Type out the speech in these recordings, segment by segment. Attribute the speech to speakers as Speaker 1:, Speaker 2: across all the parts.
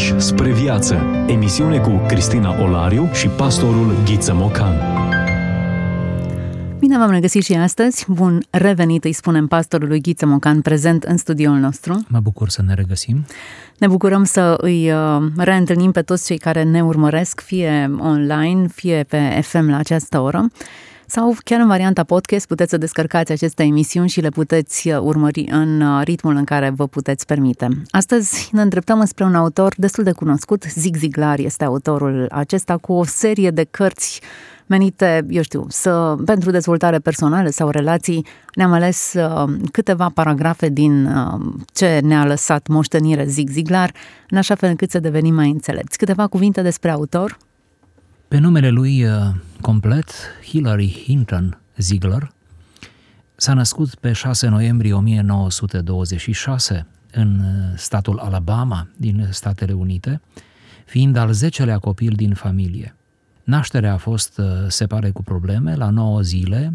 Speaker 1: Pași spre viață. Emisiune cu Cristina Olariu și pastorul Ghiță Mocan.
Speaker 2: Bine v-am regăsit și astăzi. Bun revenit, îi spunem pastorului Ghiță Mocan, prezent în studioul nostru.
Speaker 3: Mă bucur să ne regăsim.
Speaker 2: Ne bucurăm să îi uh, reîntâlnim pe toți cei care ne urmăresc, fie online, fie pe FM la această oră sau chiar în varianta podcast puteți să descărcați aceste emisiuni și le puteți uh, urmări în uh, ritmul în care vă puteți permite. Astăzi ne îndreptăm spre un autor destul de cunoscut, Zig Ziglar este autorul acesta cu o serie de cărți menite, eu știu, să, pentru dezvoltare personală sau relații, ne-am ales uh, câteva paragrafe din uh, ce ne-a lăsat moștenire Zig Ziglar, în așa fel încât să devenim mai înțelepți. Câteva cuvinte despre autor?
Speaker 3: Pe numele lui uh, complet, Hillary Hinton Ziegler, s-a născut pe 6 noiembrie 1926 în uh, statul Alabama din Statele Unite, fiind al zecelea copil din familie. Nașterea a fost, uh, se pare, cu probleme. La 9 zile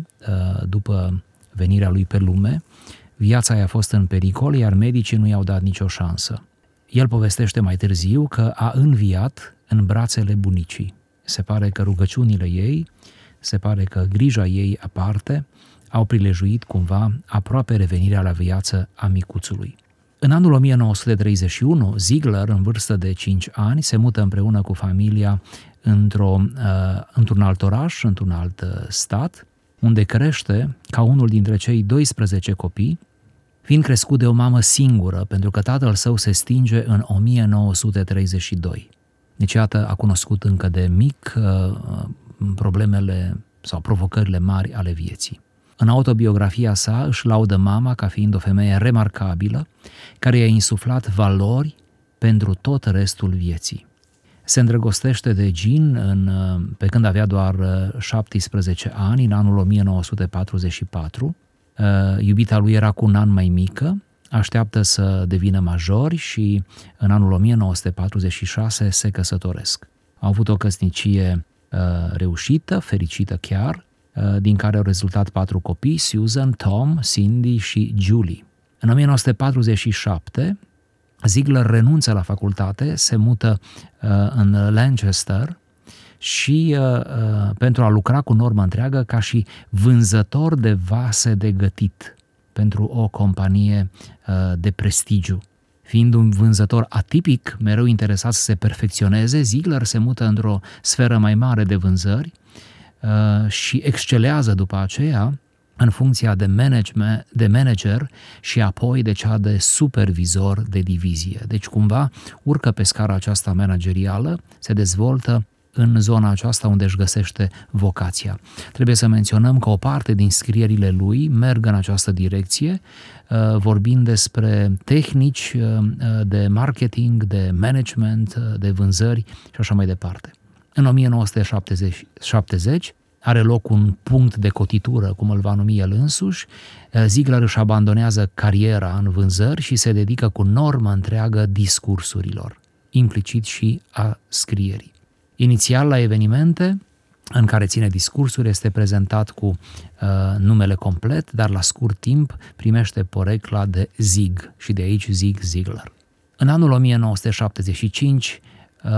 Speaker 3: după venirea lui pe lume, viața i a fost în pericol, iar medicii nu i-au dat nicio șansă. El povestește mai târziu că a înviat în brațele bunicii. Se pare că rugăciunile ei, se pare că grija ei aparte, au prilejuit cumva aproape revenirea la viață a micuțului. În anul 1931, Ziegler, în vârstă de 5 ani, se mută împreună cu familia într-o, uh, într-un alt oraș, într-un alt uh, stat, unde crește ca unul dintre cei 12 copii, fiind crescut de o mamă singură, pentru că tatăl său se stinge în 1932. Deci, iată, a cunoscut încă de mic uh, problemele sau provocările mari ale vieții. În autobiografia sa își laudă mama ca fiind o femeie remarcabilă, care i-a insuflat valori pentru tot restul vieții. Se îndrăgostește de Jean în, uh, pe când avea doar 17 uh, ani, în anul 1944. Iubita lui era cu un an mai mică așteaptă să devină majori și în anul 1946 se căsătoresc. Au avut o căsnicie uh, reușită, fericită chiar, uh, din care au rezultat patru copii, Susan, Tom, Cindy și Julie. În 1947, Ziegler renunță la facultate, se mută uh, în Lancaster și uh, uh, pentru a lucra cu normă întreagă ca și vânzător de vase de gătit pentru o companie uh, de prestigiu. Fiind un vânzător atipic, mereu interesat să se perfecționeze, Ziegler se mută într-o sferă mai mare de vânzări uh, și excelează după aceea în funcția de, management, de manager și apoi de cea de supervizor de divizie. Deci cumva urcă pe scara aceasta managerială, se dezvoltă în zona aceasta unde își găsește vocația. Trebuie să menționăm că o parte din scrierile lui merg în această direcție, uh, vorbind despre tehnici uh, uh, de marketing, de management, de vânzări și așa mai departe. În 1970 are loc un punct de cotitură, cum îl va numi el însuși. Ziegler își abandonează cariera în vânzări și se dedică cu normă întreagă discursurilor, implicit și a scrierii. Inițial la evenimente, în care ține discursuri, este prezentat cu uh, numele complet, dar la scurt timp primește porecla de Zig și de aici Zig Ziglar. În anul 1975, uh,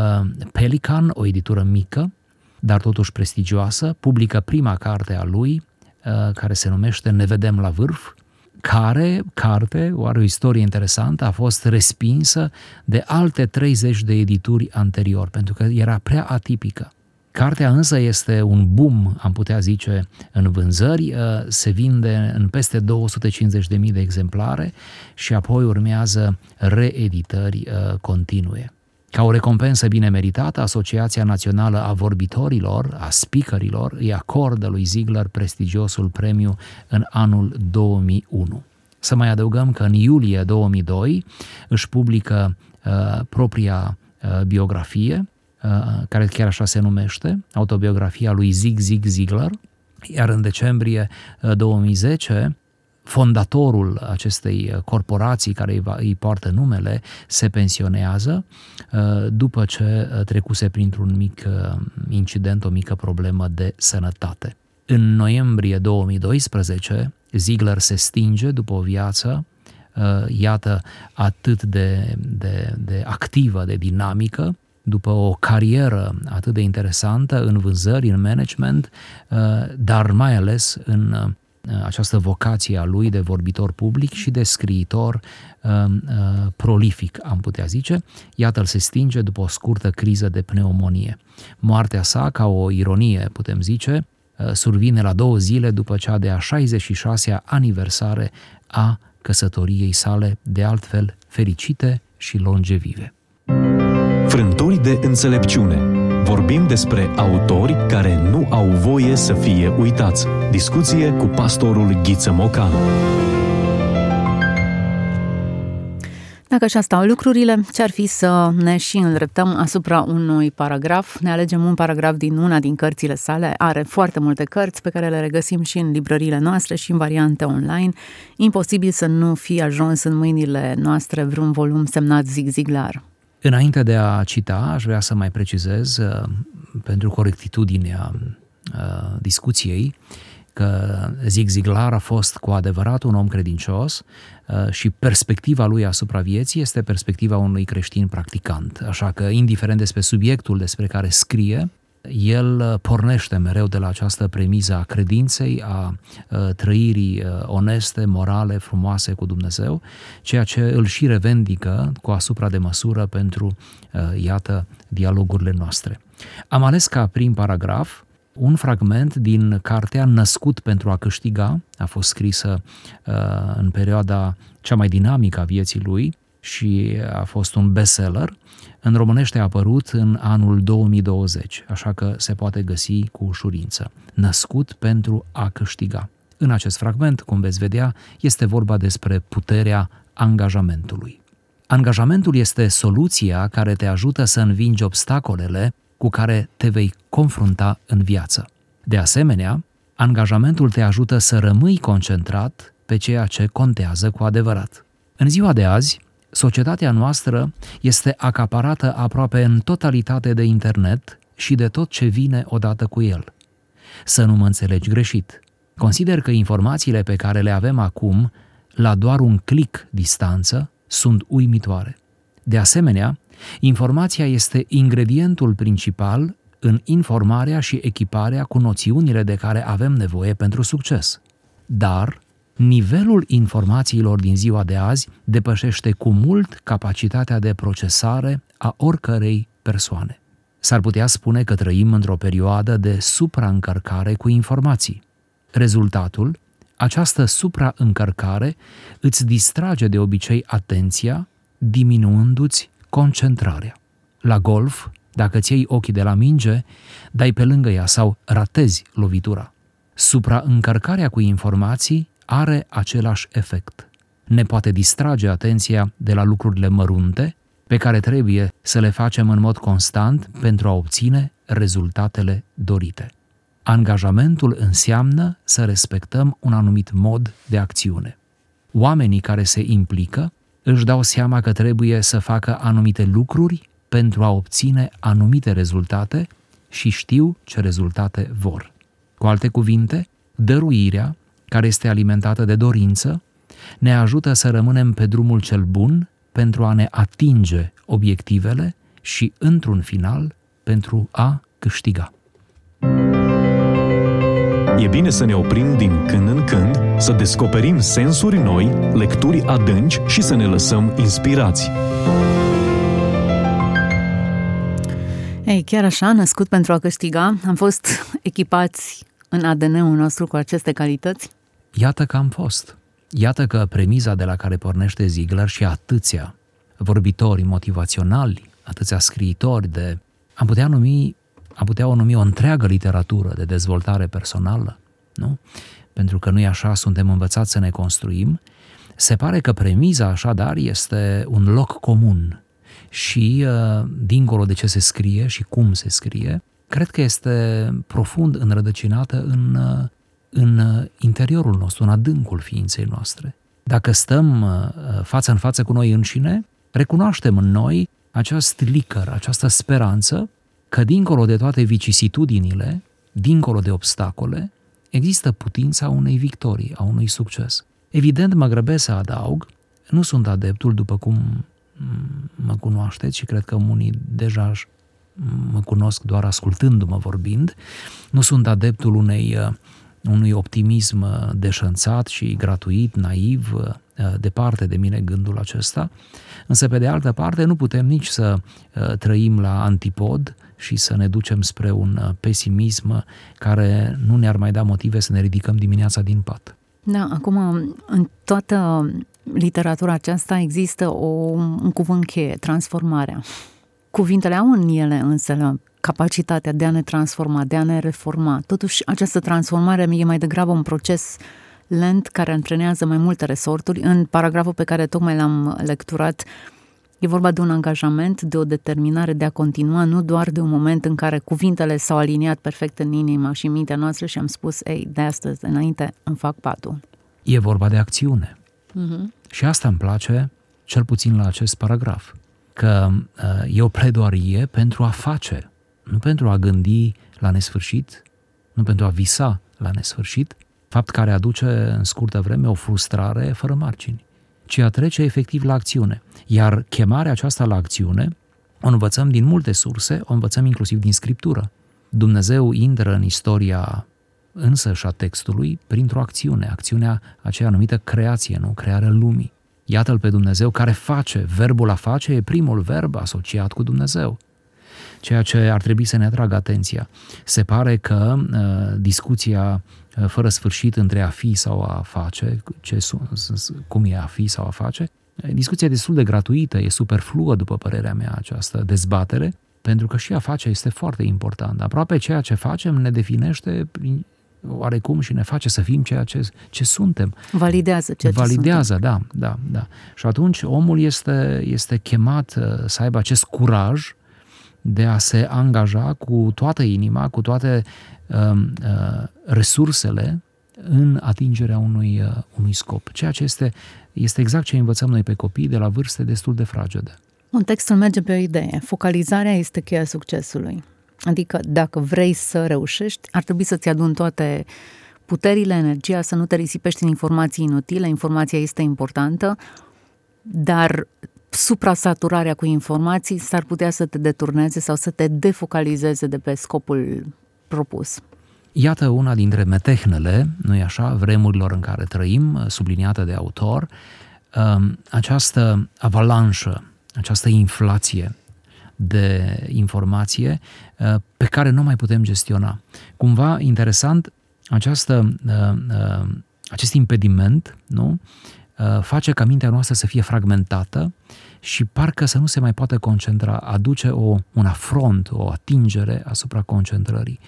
Speaker 3: Pelican, o editură mică, dar totuși prestigioasă, publică prima carte a lui, uh, care se numește Ne vedem la vârf, care carte, o are o istorie interesantă, a fost respinsă de alte 30 de edituri anterior, pentru că era prea atipică. Cartea însă este un boom, am putea zice, în vânzări, uh, se vinde în peste 250.000 de exemplare și apoi urmează reeditări uh, continue. Ca o recompensă bine meritată, Asociația Națională a Vorbitorilor, a Speakerilor, îi acordă lui Ziegler prestigiosul premiu în anul 2001. Să mai adăugăm că în iulie 2002 își publică uh, propria uh, biografie, uh, care chiar așa se numește, autobiografia lui Zig Zig Ziegler, iar în decembrie 2010 uh, fondatorul acestei uh, corporații care îi, va, îi poartă numele se pensionează uh, după ce uh, trecuse printr-un mic incident, o mică problemă de sănătate. În noiembrie 2012, Ziegler se stinge după o viață iată, atât de, de, de activă, de dinamică, după o carieră atât de interesantă în vânzări, în management, dar mai ales în această vocație a lui de vorbitor public și de scriitor prolific, am putea zice. Iată-l se stinge după o scurtă criză de pneumonie. Moartea sa, ca o ironie, putem zice, survine la două zile după cea de a 66-a aniversare a căsătoriei sale, de altfel fericite și longevive.
Speaker 1: Frânturi de înțelepciune. Vorbim despre autori care nu au voie să fie uitați. Discuție cu pastorul Ghiță Mocan.
Speaker 2: Dacă așa stau lucrurile, ce-ar fi să ne și îndreptăm asupra unui paragraf? Ne alegem un paragraf din una din cărțile sale. Are foarte multe cărți pe care le regăsim și în librările noastre și în variante online. Imposibil să nu fie ajuns în mâinile noastre vreun volum semnat Zig Ziglar.
Speaker 3: Înainte de a cita, aș vrea să mai precizez, uh, pentru corectitudinea uh, discuției, că Zig Ziglar a fost cu adevărat un om credincios uh, și perspectiva lui asupra vieții este perspectiva unui creștin practicant. Așa că, indiferent despre subiectul despre care scrie, el uh, pornește mereu de la această premiză a credinței, a uh, trăirii oneste, morale, frumoase cu Dumnezeu, ceea ce îl și revendică cu asupra de măsură pentru, iată, dialogurile noastre. Am ales ca prim paragraf un fragment din cartea Născut pentru a câștiga, a fost scrisă uh, în perioada cea mai dinamică a vieții lui și a fost un bestseller. În românește a apărut în anul 2020, așa că se poate găsi cu ușurință. Născut pentru a câștiga. În acest fragment, cum veți vedea, este vorba despre puterea angajamentului. Angajamentul este soluția care te ajută să învingi obstacolele cu care te vei confrunta în viață. De asemenea, angajamentul te ajută să rămâi concentrat pe ceea ce contează cu adevărat. În ziua de azi, societatea noastră este acaparată aproape în totalitate de internet și de tot ce vine odată cu el. Să nu mă înțelegi greșit. Consider că informațiile pe care le avem acum, la doar un click distanță, sunt uimitoare. De asemenea, Informația este ingredientul principal în informarea și echiparea cu noțiunile de care avem nevoie pentru succes. Dar nivelul informațiilor din ziua de azi depășește cu mult capacitatea de procesare a oricărei persoane. S-ar putea spune că trăim într-o perioadă de supraîncărcare cu informații. Rezultatul, această supraîncărcare îți distrage de obicei atenția, diminuându-ți concentrarea. La golf, dacă ți iei ochii de la minge, dai pe lângă ea sau ratezi lovitura. Supraîncărcarea cu informații are același efect. Ne poate distrage atenția de la lucrurile mărunte, pe care trebuie să le facem în mod constant pentru a obține rezultatele dorite. Angajamentul înseamnă să respectăm un anumit mod de acțiune. Oamenii care se implică își dau seama că trebuie să facă anumite lucruri pentru a obține anumite rezultate și știu ce rezultate vor. Cu alte cuvinte, dăruirea, care este alimentată de dorință, ne ajută să rămânem pe drumul cel bun pentru a ne atinge obiectivele și, într-un final, pentru a câștiga.
Speaker 1: E bine să ne oprim din când în când, să descoperim sensuri noi, lecturi adânci și să ne lăsăm inspirați.
Speaker 2: Ei, chiar așa, născut pentru a câștiga, am fost echipați în ADN-ul nostru cu aceste calități?
Speaker 3: Iată că am fost. Iată că premiza de la care pornește Ziegler și atâția vorbitori motivaționali, atâția scriitori de, am putea numi am putea o numi o întreagă literatură de dezvoltare personală, nu? Pentru că nu e așa, suntem învățați să ne construim. Se pare că premiza, așadar, este un loc comun și, uh, dincolo de ce se scrie și cum se scrie, cred că este profund înrădăcinată în, uh, în interiorul nostru, în adâncul ființei noastre. Dacă stăm uh, față în față cu noi înșine, recunoaștem în noi acest licăr, această speranță că dincolo de toate vicisitudinile, dincolo de obstacole, există putința unei victorii, a unui succes. Evident, mă grăbesc să adaug, nu sunt adeptul, după cum mă cunoașteți și cred că unii deja mă cunosc doar ascultându-mă vorbind, nu sunt adeptul unei, unui optimism deșanțat și gratuit, naiv, departe de mine gândul acesta, însă pe de altă parte nu putem nici să trăim la antipod și să ne ducem spre un pesimism care nu ne-ar mai da motive să ne ridicăm dimineața din pat.
Speaker 2: Da, acum în toată literatura aceasta există o, un cuvânt cheie, transformarea. Cuvintele au în ele însă capacitatea de a ne transforma, de a ne reforma. Totuși, această transformare e mai degrabă un proces lent care antrenează mai multe resorturi. În paragraful pe care tocmai l-am lecturat, e vorba de un angajament, de o determinare de a continua, nu doar de un moment în care cuvintele s-au aliniat perfect în inima și mintea noastră și am spus, ei, de astăzi înainte îmi fac patul.
Speaker 3: E vorba de acțiune. Uh-huh. Și asta îmi place, cel puțin la acest paragraf, că uh, e o pledoarie pentru a face, nu pentru a gândi la nesfârșit, nu pentru a visa la nesfârșit, fapt care aduce în scurtă vreme o frustrare fără margini, ci a trece efectiv la acțiune. Iar chemarea aceasta la acțiune o învățăm din multe surse, o învățăm inclusiv din Scriptură. Dumnezeu intră în istoria însă și a textului printr-o acțiune, acțiunea aceea numită creație, nu? Crearea lumii. Iată-l pe Dumnezeu care face, verbul a face e primul verb asociat cu Dumnezeu. Ceea ce ar trebui să ne atragă atenția. Se pare că uh, discuția uh, fără sfârșit între a fi sau a face, ce, cum e a fi sau a face, discuția destul de gratuită, e superfluă după părerea mea această dezbatere, pentru că și a face este foarte important. Aproape ceea ce facem ne definește oarecum și ne face să fim ceea ce, ce suntem.
Speaker 2: Validează ceea
Speaker 3: ce Validează, suntem. da, da, da. Și atunci omul este, este chemat uh, să aibă acest curaj de a se angaja cu toată inima, cu toate uh, uh, resursele în atingerea unui, uh, unui scop. Ceea ce este, este exact ce învățăm noi pe copii de la vârste destul de fragede.
Speaker 2: Un textul merge pe o idee. Focalizarea este cheia succesului. Adică dacă vrei să reușești, ar trebui să-ți adun toate puterile, energia, să nu te risipești în informații inutile, informația este importantă, dar suprasaturarea cu informații s-ar putea să te deturneze sau să te defocalizeze de pe scopul propus.
Speaker 3: Iată una dintre metehnele, nu-i așa, vremurilor în care trăim, subliniată de autor, um, această avalanșă, această inflație de informație uh, pe care nu mai putem gestiona. Cumva interesant, această, uh, uh, acest impediment nu, face ca mintea noastră să fie fragmentată și parcă să nu se mai poată concentra, aduce o, un afront, o atingere asupra concentrării.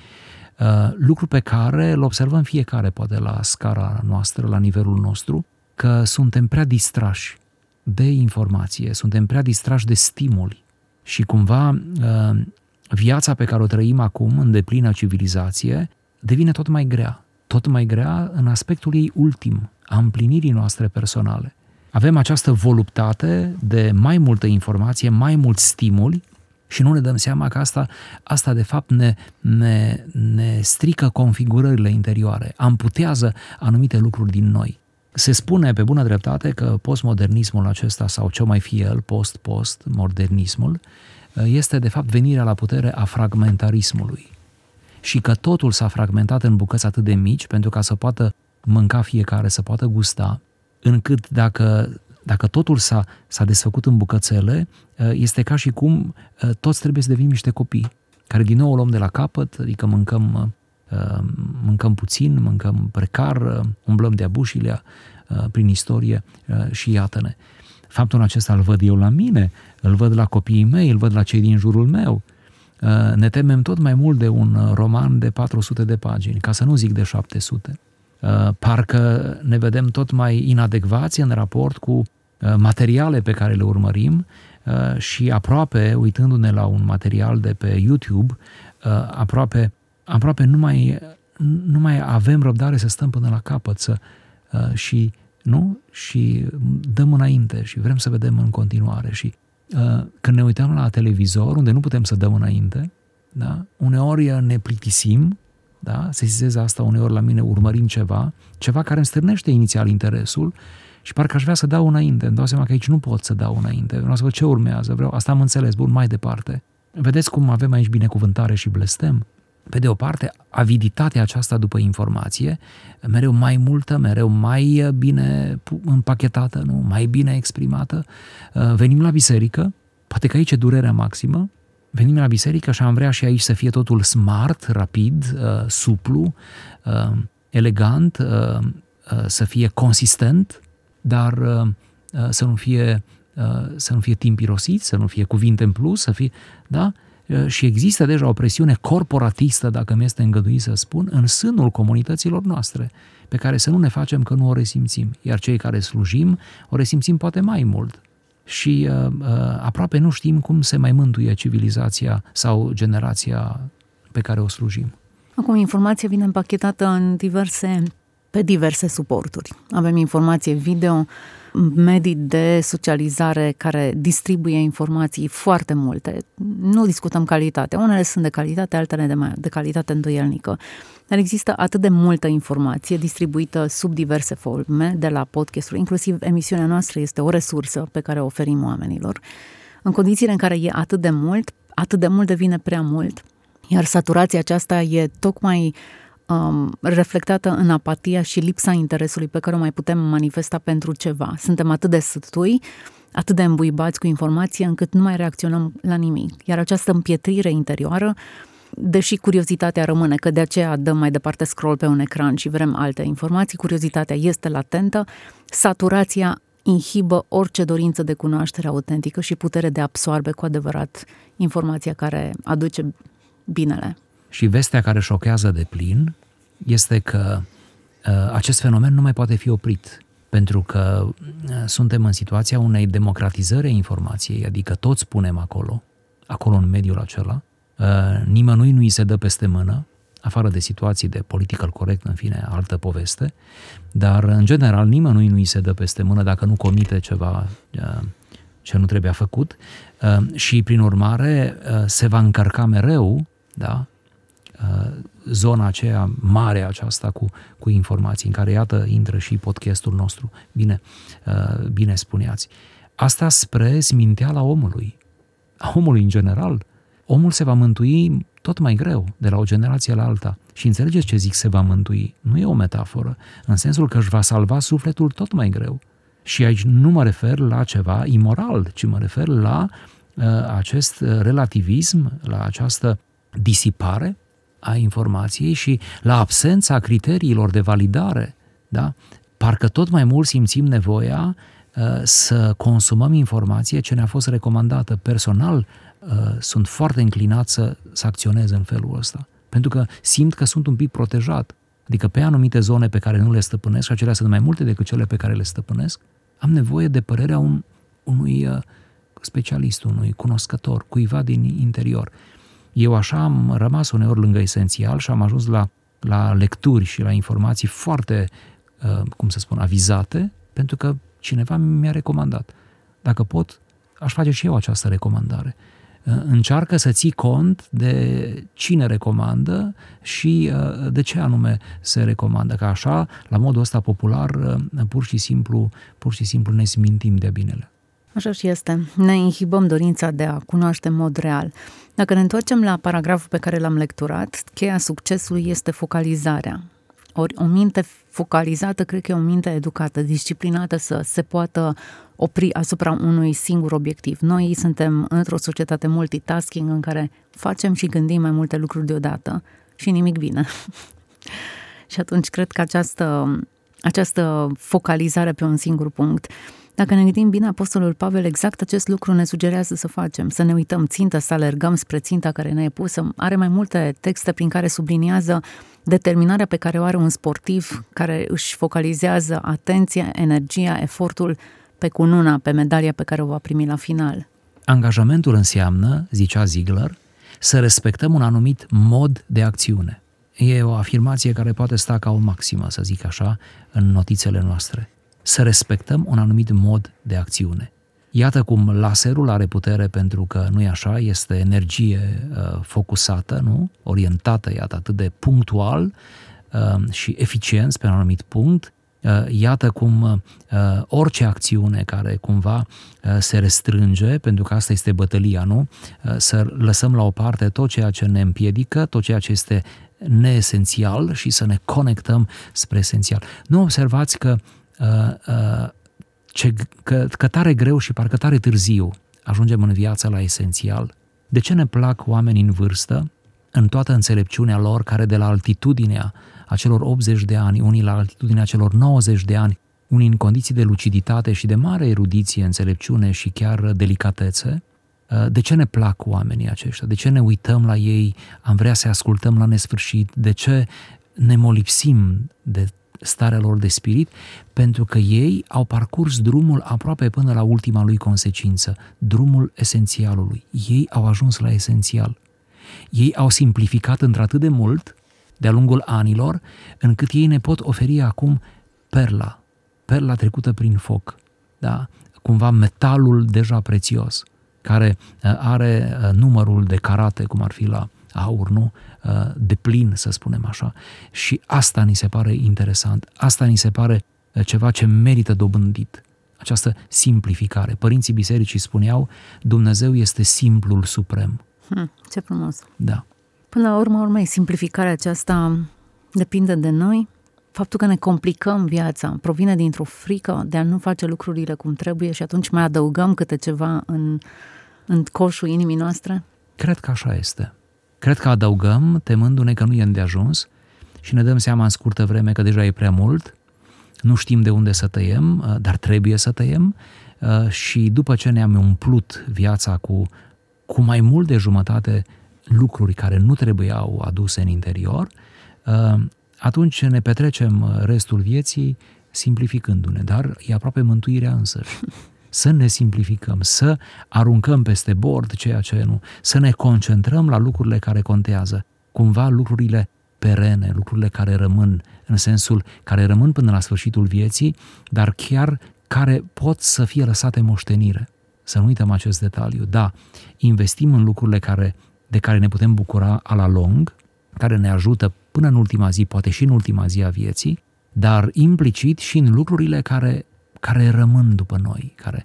Speaker 3: Lucru pe care îl observăm fiecare, poate la scara noastră, la nivelul nostru, că suntem prea distrași de informație, suntem prea distrași de stimuli, și cumva uh, viața pe care o trăim acum în deplină civilizație devine tot mai grea, tot mai grea în aspectul ei ultim, a împlinirii noastre personale. Avem această voluptate de mai multă informație, mai mulți stimuli și nu ne dăm seama că asta, asta de fapt ne, ne, ne strică configurările interioare, amputează anumite lucruri din noi. Se spune pe bună dreptate că postmodernismul acesta, sau ce mai fie el, post-post-modernismul, este de fapt venirea la putere a fragmentarismului. Și că totul s-a fragmentat în bucăți atât de mici pentru ca să poată mânca fiecare, să poată gusta, încât dacă, dacă totul s-a, s-a desfăcut în bucățele, este ca și cum toți trebuie să devenim niște copii, care din nou o luăm de la capăt, adică mâncăm Uh, mâncăm puțin, mâncăm precar, uh, umblăm de abușilea uh, prin istorie și iată-ne. Faptul acesta îl văd eu la mine, îl văd la copiii mei, îl văd la cei din jurul meu. Ne temem tot mai mult de un roman de 400 de pagini, ca să nu zic de 700. Parcă ne vedem tot mai inadecvați în raport cu materiale pe care le urmărim și aproape, uitându-ne la un material de pe YouTube, aproape aproape nu mai, nu mai avem răbdare să stăm până la capăt să, uh, și, nu? și dăm înainte și vrem să vedem în continuare. Și uh, când ne uităm la televizor, unde nu putem să dăm înainte, da? uneori ne plictisim, da? se zizeze asta uneori la mine urmărind ceva, ceva care îmi stârnește inițial interesul Și parcă aș vrea să dau înainte, îmi dau seama că aici nu pot să dau înainte, vreau să văd ce urmează, vreau, asta am înțeles, bun, mai departe. Vedeți cum avem aici binecuvântare și blestem? Pe de o parte, aviditatea aceasta după informație, mereu mai multă, mereu mai bine împachetată, nu? mai bine exprimată. Uh, venim la biserică, poate că aici e durerea maximă, venim la biserică și am vrea și aici să fie totul smart, rapid, uh, suplu, uh, elegant, să fie consistent, dar să nu fie, să nu fie timp irosit, să nu fie cuvinte în plus, să fie, da? și există deja o presiune corporatistă, dacă mi este îngăduit să spun, în sânul comunităților noastre, pe care să nu ne facem că nu o resimțim. Iar cei care slujim, o resimțim poate mai mult. Și uh, uh, aproape nu știm cum se mai mântuie civilizația sau generația pe care o slujim.
Speaker 2: Acum, informația vine împachetată în diverse, pe diverse suporturi. Avem informație video, medii de socializare care distribuie informații foarte multe. Nu discutăm calitate. Unele sunt de calitate, altele de, mai, de calitate îndoielnică. Dar există atât de multă informație distribuită sub diverse forme, de la podcasturi, inclusiv emisiunea noastră este o resursă pe care o oferim oamenilor. În condițiile în care e atât de mult, atât de mult devine prea mult. Iar saturația aceasta e tocmai um, reflectată în apatia și lipsa interesului pe care o mai putem manifesta pentru ceva. Suntem atât de sătui, atât de îmbuibați cu informație încât nu mai reacționăm la nimic. Iar această împietrire interioară, deși curiozitatea rămâne, că de aceea dăm mai departe scroll pe un ecran și vrem alte informații, curiozitatea este latentă, saturația inhibă orice dorință de cunoaștere autentică și putere de absorbe cu adevărat informația care aduce binele.
Speaker 3: Și vestea care șochează de plin este că uh, acest fenomen nu mai poate fi oprit, pentru că uh, suntem în situația unei democratizări a informației, adică toți punem acolo, acolo în mediul acela, uh, nimănui nu îi se dă peste mână, afară de situații de political corect, în fine, altă poveste, dar în general nimănui nu îi se dă peste mână dacă nu comite ceva ce nu trebuia făcut. Și prin urmare se va încărca mereu da, Uh, zona aceea mare aceasta cu, cu informații, în care, iată, intră și podcastul nostru, bine, uh, bine spuneați. Asta spre sminteala omului, a omului în general. Omul se va mântui tot mai greu, de la o generație la alta. Și înțelegeți ce zic se va mântui? Nu e o metaforă, în sensul că își va salva sufletul tot mai greu. Și aici nu mă refer la ceva imoral, ci mă refer la uh, acest relativism, la această disipare a informației și la absența criteriilor de validare, da? parcă tot mai mult simțim nevoia uh, să consumăm informație ce ne-a fost recomandată. Personal, uh, sunt foarte înclinat să, să acționez în felul ăsta, pentru că simt că sunt un pic protejat. Adică pe anumite zone pe care nu le stăpânesc, și acelea sunt mai multe decât cele pe care le stăpânesc, am nevoie de părerea un, unui uh, specialist, unui cunoscător, cuiva din interior. Eu așa am rămas uneori lângă esențial și am ajuns la, la lecturi și la informații foarte, uh, cum să spun, avizate, pentru că cineva mi-a recomandat. Dacă pot, aș face și eu această recomandare. Uh, încearcă să ții cont de cine recomandă și uh, de ce anume se recomandă. Că așa, la modul ăsta popular, pur și simplu, pur și simplu ne smintim de binele.
Speaker 2: Așa și este. Ne inhibăm dorința de a cunoaște în mod real. Dacă ne întoarcem la paragraful pe care l-am lecturat, cheia succesului este focalizarea. Ori o minte focalizată, cred că e o minte educată, disciplinată să se poată opri asupra unui singur obiectiv. Noi suntem într-o societate multitasking în care facem și gândim mai multe lucruri deodată și nimic bine. și atunci cred că această, această focalizare pe un singur punct dacă ne gândim bine, Apostolul Pavel exact acest lucru ne sugerează să facem, să ne uităm țintă, să alergăm spre ținta care ne e pusă. Are mai multe texte prin care subliniază determinarea pe care o are un sportiv care își focalizează atenția, energia, efortul pe cununa, pe medalia pe care o va primi la final.
Speaker 3: Angajamentul înseamnă, zicea Ziegler, să respectăm un anumit mod de acțiune. E o afirmație care poate sta ca o maximă, să zic așa, în notițele noastre să respectăm un anumit mod de acțiune. Iată cum laserul are putere pentru că, nu e așa, este energie uh, focusată, nu? orientată, iată, atât de punctual uh, și eficient pe un anumit punct, Uh, iată cum uh, orice acțiune care cumva uh, se restrânge, pentru că asta este bătălia, nu? Să lăsăm la o parte tot ceea ce ne împiedică, tot ceea ce este neesențial și să ne conectăm spre esențial. Nu observați că, ce, că, că tare greu și parcă tare târziu ajungem în viață la esențial? De ce ne plac oameni în vârstă, în toată înțelepciunea lor, care de la altitudinea acelor 80 de ani, unii la altitudinea celor 90 de ani, unii în condiții de luciditate și de mare erudiție, înțelepciune și chiar delicatețe, uh, de ce ne plac oamenii aceștia? De ce ne uităm la ei? Am vrea să ascultăm la nesfârșit? De ce ne molipsim de starea lor de spirit? Pentru că ei au parcurs drumul aproape până la ultima lui consecință, drumul esențialului. Ei au ajuns la esențial. Ei au simplificat într-atât de mult de-a lungul anilor, încât ei ne pot oferi acum perla, perla trecută prin foc, da? cumva metalul deja prețios, care uh, are uh, numărul de carate, cum ar fi la aur, nu? Uh, de plin, să spunem așa. Și asta ni se pare interesant, asta ni se pare ceva ce merită dobândit. Această simplificare. Părinții bisericii spuneau, Dumnezeu este simplul suprem.
Speaker 2: Hmm, ce frumos!
Speaker 3: Da.
Speaker 2: Până la urmă, urmei, simplificarea aceasta depinde de noi. Faptul că ne complicăm viața provine dintr-o frică de a nu face lucrurile cum trebuie și atunci mai adăugăm câte ceva în, în coșul inimii noastre?
Speaker 3: Cred că așa este. Cred că adăugăm temându-ne că nu e îndeajuns și ne dăm seama în scurtă vreme că deja e prea mult, nu știm de unde să tăiem, dar trebuie să tăiem și după ce ne-am umplut viața cu, cu mai mult de jumătate lucruri care nu trebuiau aduse în interior, uh, atunci ne petrecem uh, restul vieții simplificându-ne, dar e aproape mântuirea însă. Să ne simplificăm, să aruncăm peste bord ceea ce nu, să ne concentrăm la lucrurile care contează, cumva lucrurile perene, lucrurile care rămân, în sensul care rămân până la sfârșitul vieții, dar chiar care pot să fie lăsate moștenire. Să nu uităm acest detaliu. Da, investim în lucrurile care de care ne putem bucura a la lung, care ne ajută până în ultima zi, poate și în ultima zi a vieții, dar implicit și în lucrurile care, care rămân după noi, care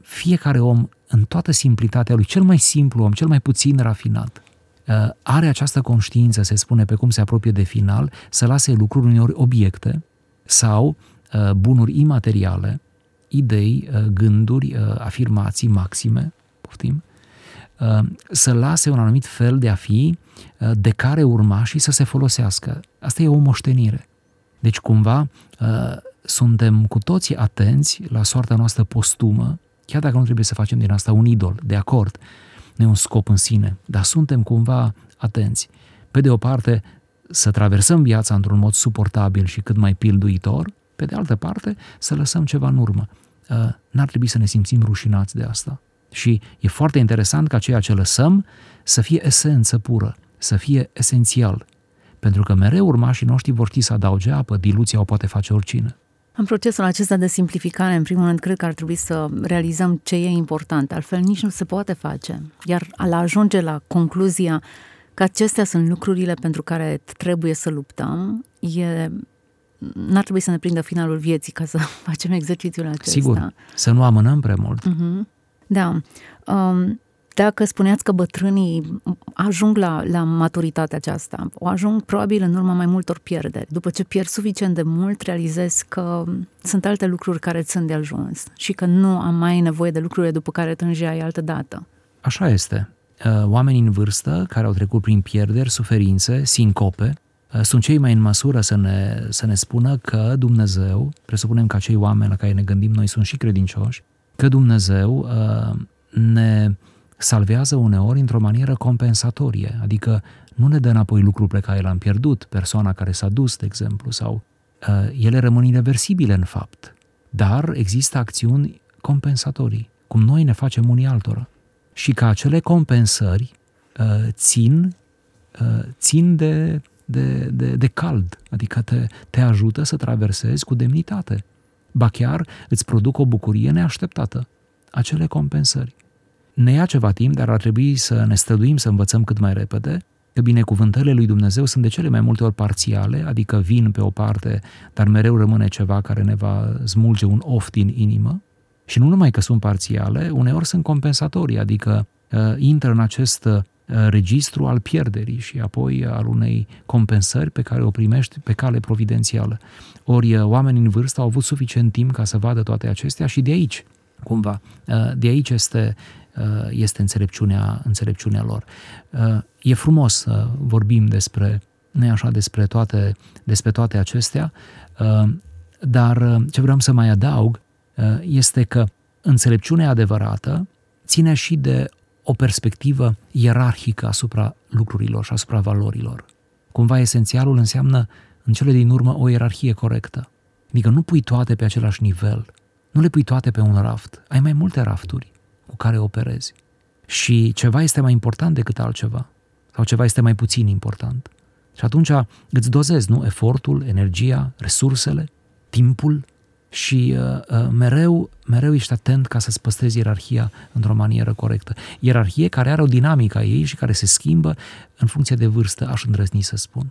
Speaker 3: fiecare om, în toată simplitatea lui, cel mai simplu om, cel mai puțin rafinat, uh, are această conștiință, se spune, pe cum se apropie de final, să lase lucruri uneori obiecte sau uh, bunuri imateriale, idei, uh, gânduri, afirmații maxime, poftim, Uh, să lase un anumit fel de a fi uh, de care urma și să se folosească. Asta e o moștenire. Deci cumva uh, suntem cu toții atenți la soarta noastră postumă, chiar dacă nu trebuie să facem din asta un idol, de acord, nu e un scop în sine, dar suntem cumva atenți. Pe de o parte, să traversăm viața într-un mod suportabil și cât mai pilduitor, pe de altă parte, să lăsăm ceva în urmă. N-ar trebui să ne simțim rușinați de asta. Și e foarte interesant ca ceea ce lăsăm să fie esență pură, să fie esențial. Pentru că mereu urmașii noștri vor ști să adauge apă, diluția o poate face oricine.
Speaker 2: În procesul acesta de simplificare, în primul rând, cred că ar trebui să realizăm ce e important, altfel nici nu se poate face. Iar la ajunge la concluzia că acestea sunt lucrurile pentru care trebuie să luptăm, e n-ar trebui să ne prindă finalul vieții ca să facem exercițiul acesta.
Speaker 3: Sigur, să nu amânăm prea mult.
Speaker 2: Uh-huh. Da. Um, dacă spuneați că bătrânii ajung la, la maturitatea aceasta, o ajung probabil în urma mai multor pierderi. După ce pierd suficient de mult, realizez că sunt alte lucruri care sunt de ajuns și că nu am mai nevoie de lucrurile după care tângeai altă dată.
Speaker 3: Așa este. Uh, oamenii în vârstă care au trecut prin pierderi, suferințe, sincope, uh, sunt cei mai în măsură să ne, să ne spună că Dumnezeu, presupunem că acei oameni la care ne gândim noi sunt și credincioși, că Dumnezeu uh, ne salvează uneori într-o manieră compensatorie, adică nu ne dă înapoi lucrul pe care l-am pierdut, persoana care s-a dus, de exemplu, sau uh, ele rămân irreversibile în fapt, dar există acțiuni compensatorii, cum noi ne facem unii altora. Și că acele compensări uh, țin, uh, țin de, de, de, de cald, adică te, te ajută să traversezi cu demnitate ba chiar îți produc o bucurie neașteptată, acele compensări. Ne ia ceva timp, dar ar trebui să ne străduim să învățăm cât mai repede că binecuvântările lui Dumnezeu sunt de cele mai multe ori parțiale, adică vin pe o parte, dar mereu rămâne ceva care ne va smulge un of din inimă. Și nu numai că sunt parțiale, uneori sunt compensatorii, adică uh, intră în acest uh, registru al pierderii și apoi al unei compensări pe care o primești pe cale providențială. Ori uh, oamenii în vârstă au avut suficient timp ca să vadă toate acestea și de aici, cumva, uh, de aici este Uh, este înțelepciunea, înțelepciunea lor. Uh, e frumos să vorbim despre, nu așa, despre toate, despre toate acestea, uh, dar ce vreau să mai adaug este că înțelepciunea adevărată ține și de o perspectivă ierarhică asupra lucrurilor și asupra valorilor. Cumva esențialul înseamnă în cele din urmă o ierarhie corectă. Adică nu pui toate pe același nivel, nu le pui toate pe un raft, ai mai multe rafturi cu care operezi. Și ceva este mai important decât altceva, sau ceva este mai puțin important. Și atunci îți dozezi, nu? Efortul, energia, resursele, timpul și uh, uh, mereu, mereu ești atent ca să-ți păstrezi ierarhia într-o manieră corectă. Ierarhie care are o dinamică a ei și care se schimbă în funcție de vârstă, aș îndrăzni să spun.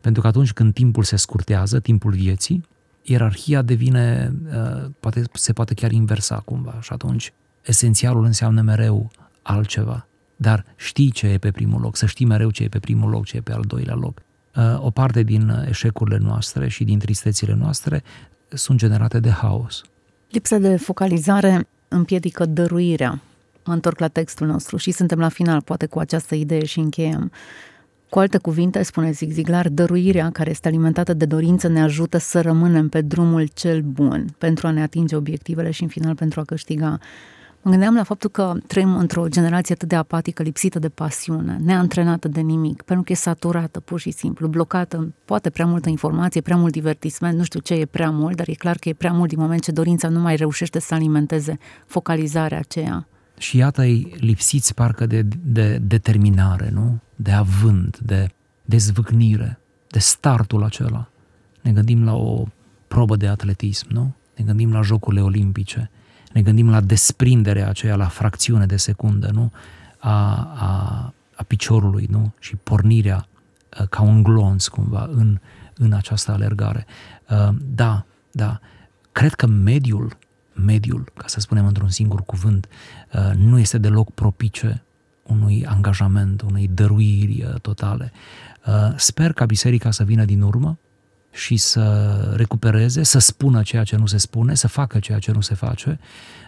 Speaker 3: Pentru că atunci când timpul se scurtează, timpul vieții, ierarhia devine, uh, poate, se poate chiar inversa cumva și atunci esențialul înseamnă mereu altceva. Dar știi ce e pe primul loc, să știi mereu ce e pe primul loc, ce e pe al doilea loc. Uh, o parte din eșecurile noastre și din tristețile noastre sunt generate de haos.
Speaker 2: Lipsa de focalizare împiedică dăruirea. Mă întorc la textul nostru și suntem la final, poate cu această idee și încheiem. Cu alte cuvinte, spune Zig Ziglar, dăruirea care este alimentată de dorință ne ajută să rămânem pe drumul cel bun pentru a ne atinge obiectivele și în final pentru a câștiga Mă gândeam la faptul că trăim într-o generație atât de apatică, lipsită de pasiune, neantrenată de nimic, pentru că e saturată, pur și simplu, blocată, poate prea multă informație, prea mult divertisment, nu știu ce e prea mult, dar e clar că e prea mult din moment ce dorința nu mai reușește să alimenteze focalizarea aceea.
Speaker 3: Și iată-i lipsiți parcă de, de determinare, nu? De avânt, de dezvâcnire, de startul acela. Ne gândim la o probă de atletism, nu? Ne gândim la Jocurile Olimpice, ne gândim la desprinderea aceea, la fracțiune de secundă, nu? A, a, a piciorului, nu? Și pornirea ca un glonț, cumva, în, în această alergare. Da, da. Cred că mediul, mediul, ca să spunem într-un singur cuvânt, nu este deloc propice unui angajament, unei dăruiri totale. Sper ca biserica să vină din urmă, și să recupereze, să spună ceea ce nu se spune, să facă ceea ce nu se face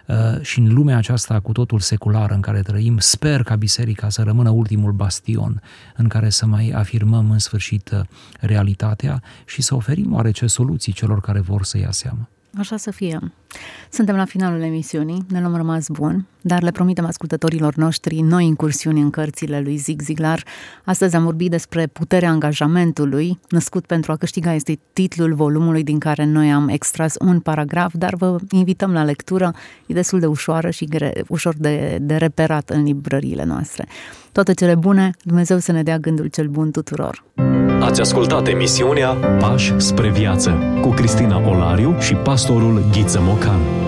Speaker 3: uh, și în lumea aceasta cu totul seculară în care trăim, sper ca biserica să rămână ultimul bastion în care să mai afirmăm în sfârșit uh, realitatea și să oferim oarece soluții celor care vor să ia seama.
Speaker 2: Așa să fie. Suntem la finalul emisiunii, ne luăm rămas bun, dar le promitem ascultătorilor noștri noi incursiuni în cărțile lui Zig Ziglar. Astăzi am vorbit despre puterea angajamentului, născut pentru a câștiga este titlul volumului din care noi am extras un paragraf, dar vă invităm la lectură, e destul de ușoară și gre, ușor de, de reperat în librăriile noastre. Toate cele bune, Dumnezeu să ne dea gândul cel bun tuturor!
Speaker 1: Ați ascultat emisiunea Pași spre viață cu Cristina Olariu și pastorul Ghiță Mocan.